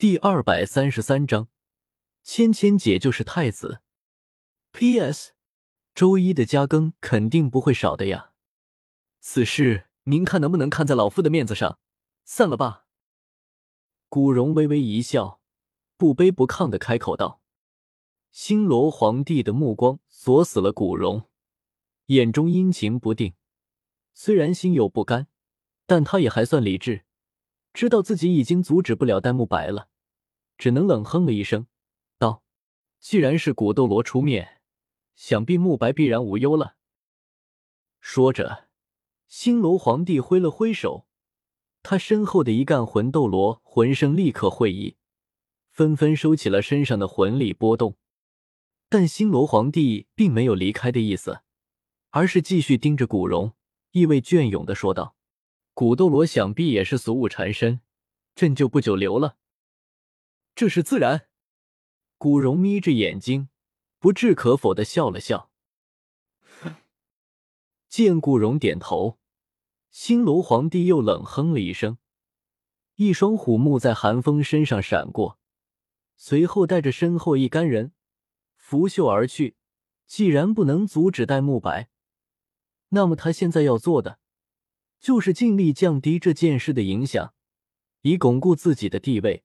第二百三十三章，芊芊姐就是太子。P.S. 周一的加更肯定不会少的呀。此事您看能不能看在老夫的面子上，散了吧。古荣微微一笑，不卑不亢的开口道。星罗皇帝的目光锁死了古荣，眼中阴晴不定。虽然心有不甘，但他也还算理智。知道自己已经阻止不了戴沐白了，只能冷哼了一声，道：“既然是古斗罗出面，想必慕白必然无忧了。”说着，星罗皇帝挥了挥手，他身后的一干魂斗罗浑身立刻会意，纷纷收起了身上的魂力波动。但星罗皇帝并没有离开的意思，而是继续盯着古荣，意味隽永的说道。古斗罗想必也是俗物缠身，朕就不久留了。这是自然。古荣眯着眼睛，不置可否的笑了笑。见古荣点头，星罗皇帝又冷哼了一声，一双虎目在寒风身上闪过，随后带着身后一干人拂袖而去。既然不能阻止戴沐白，那么他现在要做的。就是尽力降低这件事的影响，以巩固自己的地位，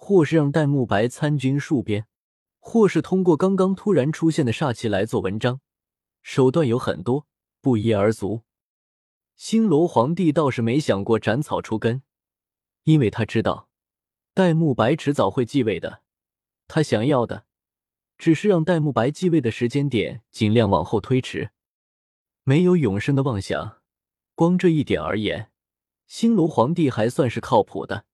或是让戴沐白参军戍边，或是通过刚刚突然出现的煞气来做文章。手段有很多，不一而足。星罗皇帝倒是没想过斩草除根，因为他知道戴沐白迟早会继位的。他想要的只是让戴沐白继位的时间点尽量往后推迟，没有永生的妄想。光这一点而言，星罗皇帝还算是靠谱的。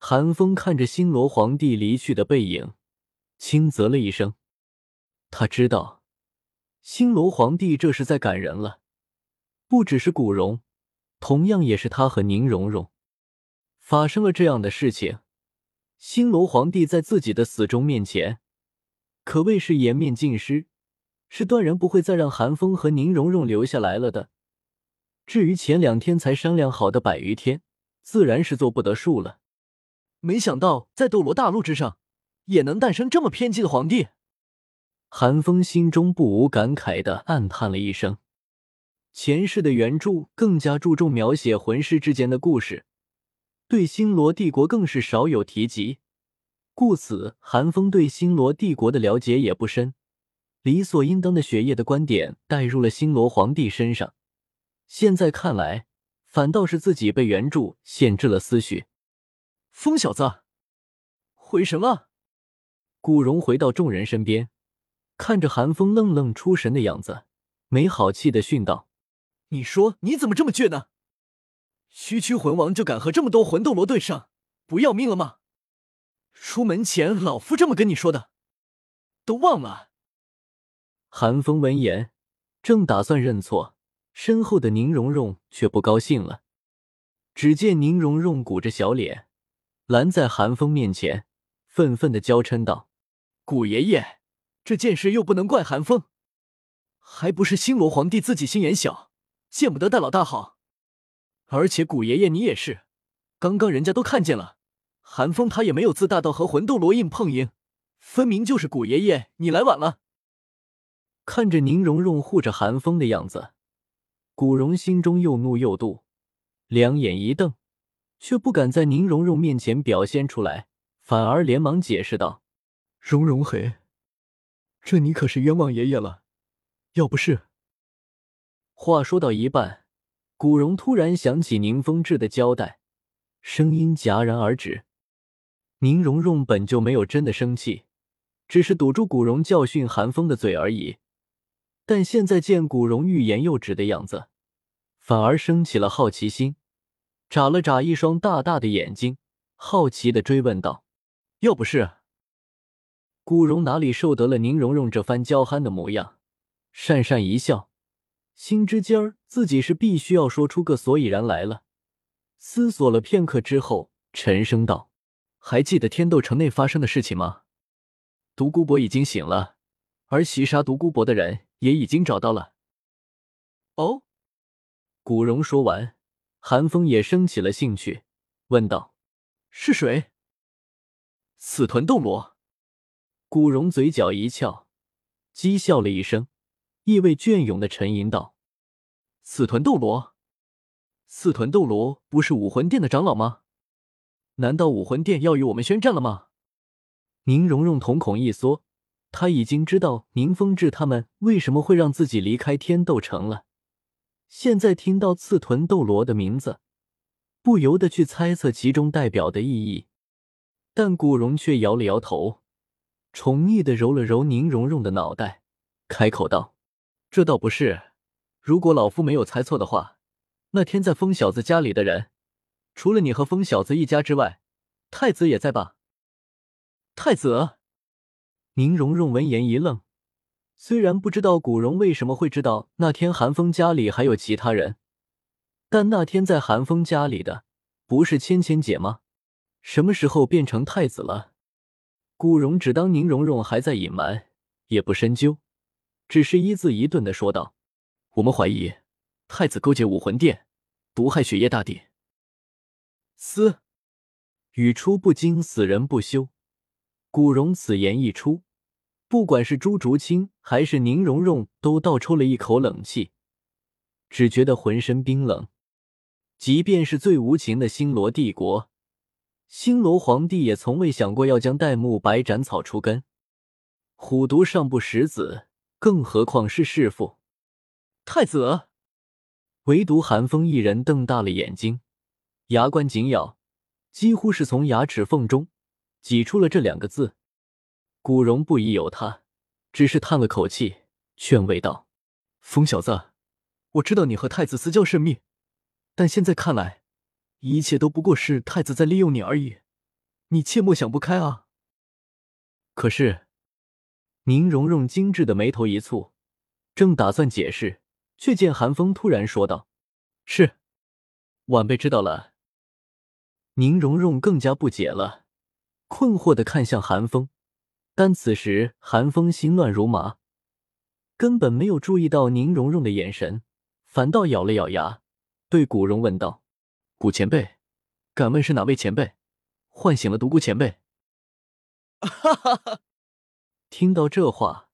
韩风看着星罗皇帝离去的背影，轻啧了一声。他知道，星罗皇帝这是在赶人了。不只是古荣，同样也是他和宁荣荣发生了这样的事情。星罗皇帝在自己的死忠面前，可谓是颜面尽失，是断然不会再让韩风和宁荣荣留下来了的。至于前两天才商量好的百余天，自然是做不得数了。没想到在斗罗大陆之上，也能诞生这么偏激的皇帝。韩风心中不无感慨的暗叹了一声。前世的原著更加注重描写魂师之间的故事，对星罗帝国更是少有提及，故此韩风对星罗帝国的了解也不深，理所应当的血液的观点带入了星罗皇帝身上。现在看来，反倒是自己被原著限制了思绪。疯小子，回神了！古荣回到众人身边，看着韩风愣愣出神的样子，没好气的训道：“你说你怎么这么倔呢？区区魂王就敢和这么多魂斗罗对上，不要命了吗？出门前老夫这么跟你说的，都忘了？”韩风闻言，正打算认错。身后的宁荣荣却不高兴了。只见宁荣荣鼓着小脸，拦在韩风面前，愤愤的娇嗔道：“古爷爷，这件事又不能怪韩风，还不是星罗皇帝自己心眼小，见不得戴老大好。而且古爷爷你也是，刚刚人家都看见了，韩风他也没有自大到和魂斗罗硬碰硬，分明就是古爷爷你来晚了。”看着宁荣荣护着韩风的样子。古荣心中又怒又妒，两眼一瞪，却不敢在宁荣荣面前表现出来，反而连忙解释道：“荣荣嘿，这你可是冤枉爷爷了。要不是……”话说到一半，古荣突然想起宁风致的交代，声音戛然而止。宁荣荣本就没有真的生气，只是堵住古荣教训韩风的嘴而已。但现在见古荣欲言又止的样子，反而生起了好奇心，眨了眨一双大大的眼睛，好奇的追问道：“要不是……”古荣哪里受得了宁荣荣这番娇憨的模样，讪讪一笑，心知今儿自己是必须要说出个所以然来了。思索了片刻之后，沉声道：“还记得天斗城内发生的事情吗？独孤博已经醒了，而袭杀独孤博的人。”也已经找到了。哦，古荣说完，韩风也生起了兴趣，问道：“是谁？”死豚斗罗。古荣嘴角一翘，讥笑了一声，意味隽永的沉吟道：“死豚斗罗，死豚斗罗不是武魂殿的长老吗？难道武魂殿要与我们宣战了吗？”宁荣荣瞳孔一缩，他已经知道宁风致他们为什么会让自己离开天斗城了。现在听到刺豚斗罗的名字，不由得去猜测其中代表的意义。但古荣却摇了摇头，宠溺的揉了揉宁荣荣的脑袋，开口道：“这倒不是。如果老夫没有猜错的话，那天在疯小子家里的人，除了你和疯小子一家之外，太子也在吧？”太子，宁荣荣闻言一愣。虽然不知道古荣为什么会知道那天韩风家里还有其他人，但那天在韩风家里的不是芊芊姐吗？什么时候变成太子了？古荣只当宁荣荣还在隐瞒，也不深究，只是一字一顿的说道：“我们怀疑太子勾结武魂殿，毒害雪夜大帝。”嘶，语出不惊，死人不休。古荣此言一出。不管是朱竹清还是宁荣荣，都倒抽了一口冷气，只觉得浑身冰冷。即便是最无情的星罗帝国，星罗皇帝也从未想过要将戴沐白斩草除根。虎毒尚不食子，更何况是弑父？太子，唯独韩风一人瞪大了眼睛，牙关紧咬，几乎是从牙齿缝中挤出了这两个字。古荣不疑有他，只是叹了口气，劝慰道：“疯小子，我知道你和太子私交甚密，但现在看来，一切都不过是太子在利用你而已，你切莫想不开啊。”可是，宁荣荣精致的眉头一蹙，正打算解释，却见韩风突然说道：“是，晚辈知道了。”宁荣荣更加不解了，困惑的看向韩风。但此时韩风心乱如麻，根本没有注意到宁荣荣的眼神，反倒咬了咬牙，对古荣问道：“古前辈，敢问是哪位前辈唤醒了独孤前辈？”哈哈哈！听到这话，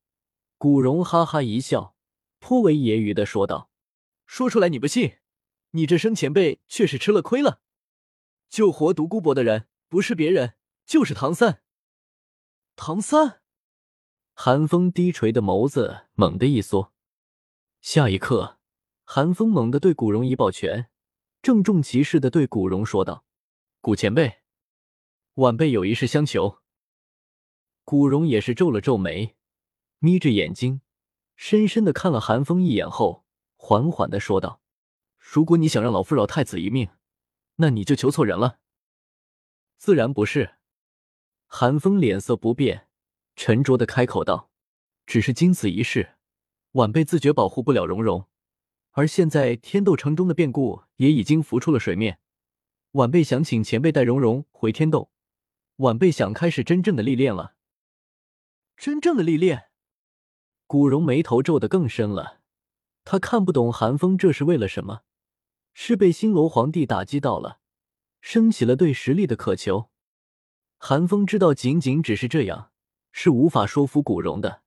古荣哈哈一笑，颇为揶揄的说道：“说出来你不信，你这生前辈却是吃了亏了。救活独孤博的人不是别人，就是唐三。”唐三，寒风低垂的眸子猛地一缩，下一刻，寒风猛地对古荣一抱拳，郑重其事的对古荣说道：“古前辈，晚辈有一事相求。”古荣也是皱了皱眉，眯着眼睛，深深的看了寒风一眼后，缓缓的说道：“如果你想让老夫饶太子一命，那你就求错人了。自然不是。”韩风脸色不变，沉着的开口道：“只是经此一事，晚辈自觉保护不了蓉蓉。而现在天斗城中的变故也已经浮出了水面，晚辈想请前辈带蓉蓉回天斗。晚辈想开始真正的历练了。真正的历练？”古荣眉头皱得更深了，他看不懂韩风这是为了什么？是被星罗皇帝打击到了，升起了对实力的渴求？韩风知道，仅仅只是这样是无法说服古荣的，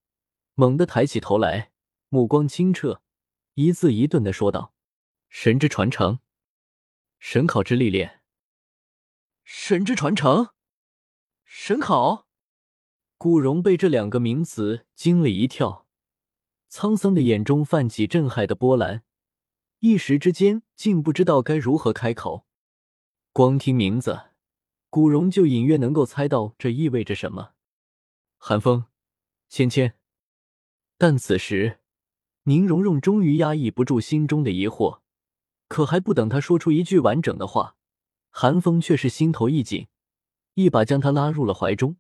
猛地抬起头来，目光清澈，一字一顿的说道：“神之传承，神考之历练。神之传承，神考。”古荣被这两个名词惊了一跳，沧桑的眼中泛起震撼的波澜，一时之间竟不知道该如何开口。光听名字。古荣就隐约能够猜到这意味着什么，寒风，芊芊。但此时，宁荣荣终于压抑不住心中的疑惑，可还不等他说出一句完整的话，寒风却是心头一紧，一把将他拉入了怀中，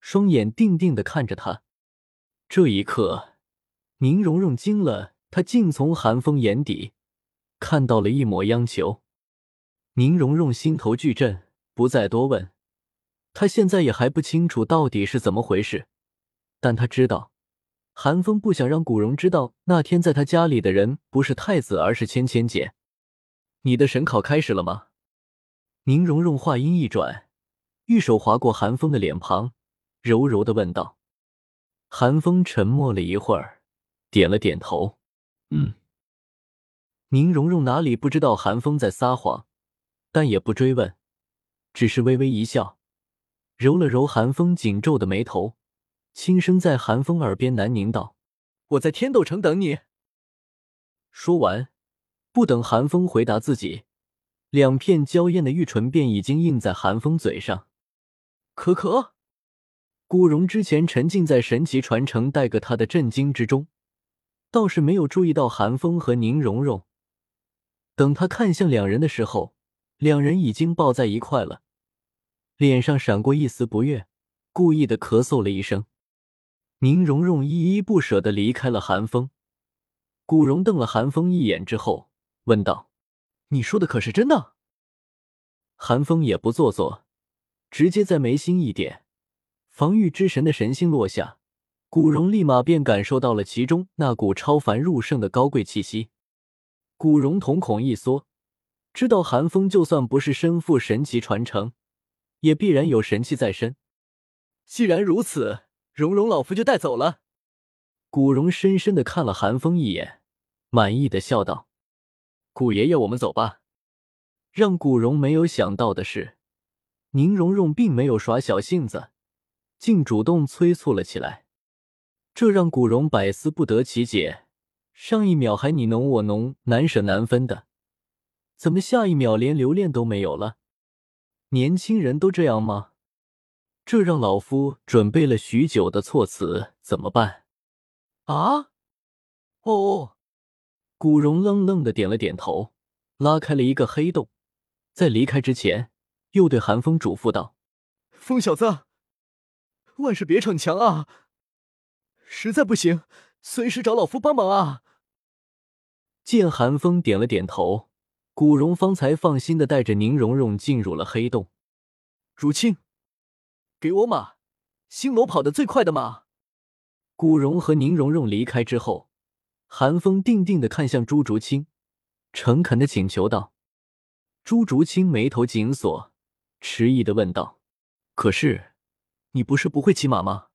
双眼定定的看着他。这一刻，宁荣荣惊了，她竟从寒风眼底看到了一抹央求。宁荣荣心头巨震。不再多问，他现在也还不清楚到底是怎么回事，但他知道，韩风不想让古荣知道那天在他家里的人不是太子，而是芊芊姐。你的神考开始了吗？宁荣荣话音一转，玉手划过韩风的脸庞，柔柔的问道。韩风沉默了一会儿，点了点头，嗯。宁荣荣哪里不知道韩风在撒谎，但也不追问，只是微微一笑，揉了揉寒风紧皱的眉头，轻声在寒风耳边喃宁道：“我在天斗城等你。”说完，不等寒风回答自己，两片娇艳的玉唇便已经印在寒风嘴上。可可，古荣之前沉浸在神奇传承带给他的震惊之中，倒是没有注意到寒风和宁荣荣。等他看向两人的时候，两人已经抱在一块了，脸上闪过一丝不悦，故意的咳嗽了一声。宁荣荣依依不舍的离开了韩风。古荣瞪了韩风一眼之后，问道：“你说的可是真的？”韩风也不做作，直接在眉心一点，防御之神的神星落下，古荣立马便感受到了其中那股超凡入圣的高贵气息。古荣瞳孔一缩，知道韩风就算不是身负神奇传承，也必然有神器在身。既然如此，荣荣老夫就带走了。古荣深深的看了寒风一眼，满意的笑道：“古爷爷，我们走吧。”让古荣没有想到的是，宁荣荣并没有耍小性子，竟主动催促了起来，这让古荣百思不得其解。上一秒还你侬我侬，难舍难分的，怎么下一秒连留恋都没有了？年轻人都这样吗？这让老夫准备了许久的措辞怎么办？啊？哦。古荣愣愣的点了点头，拉开了一个黑洞，在离开之前，又对韩风嘱咐道：“风小子，万事别逞强啊！实在不行，随时找老夫帮忙啊！”见韩风点了点头，古荣方才放心的带着宁荣荣进入了黑洞。如清，给我马，星罗跑得最快的马。古荣和宁荣荣离开之后，韩风定定的看向朱竹清，诚恳的请求道：“朱竹清眉头紧锁，迟疑的问道：‘可是，你不是不会骑马吗？’”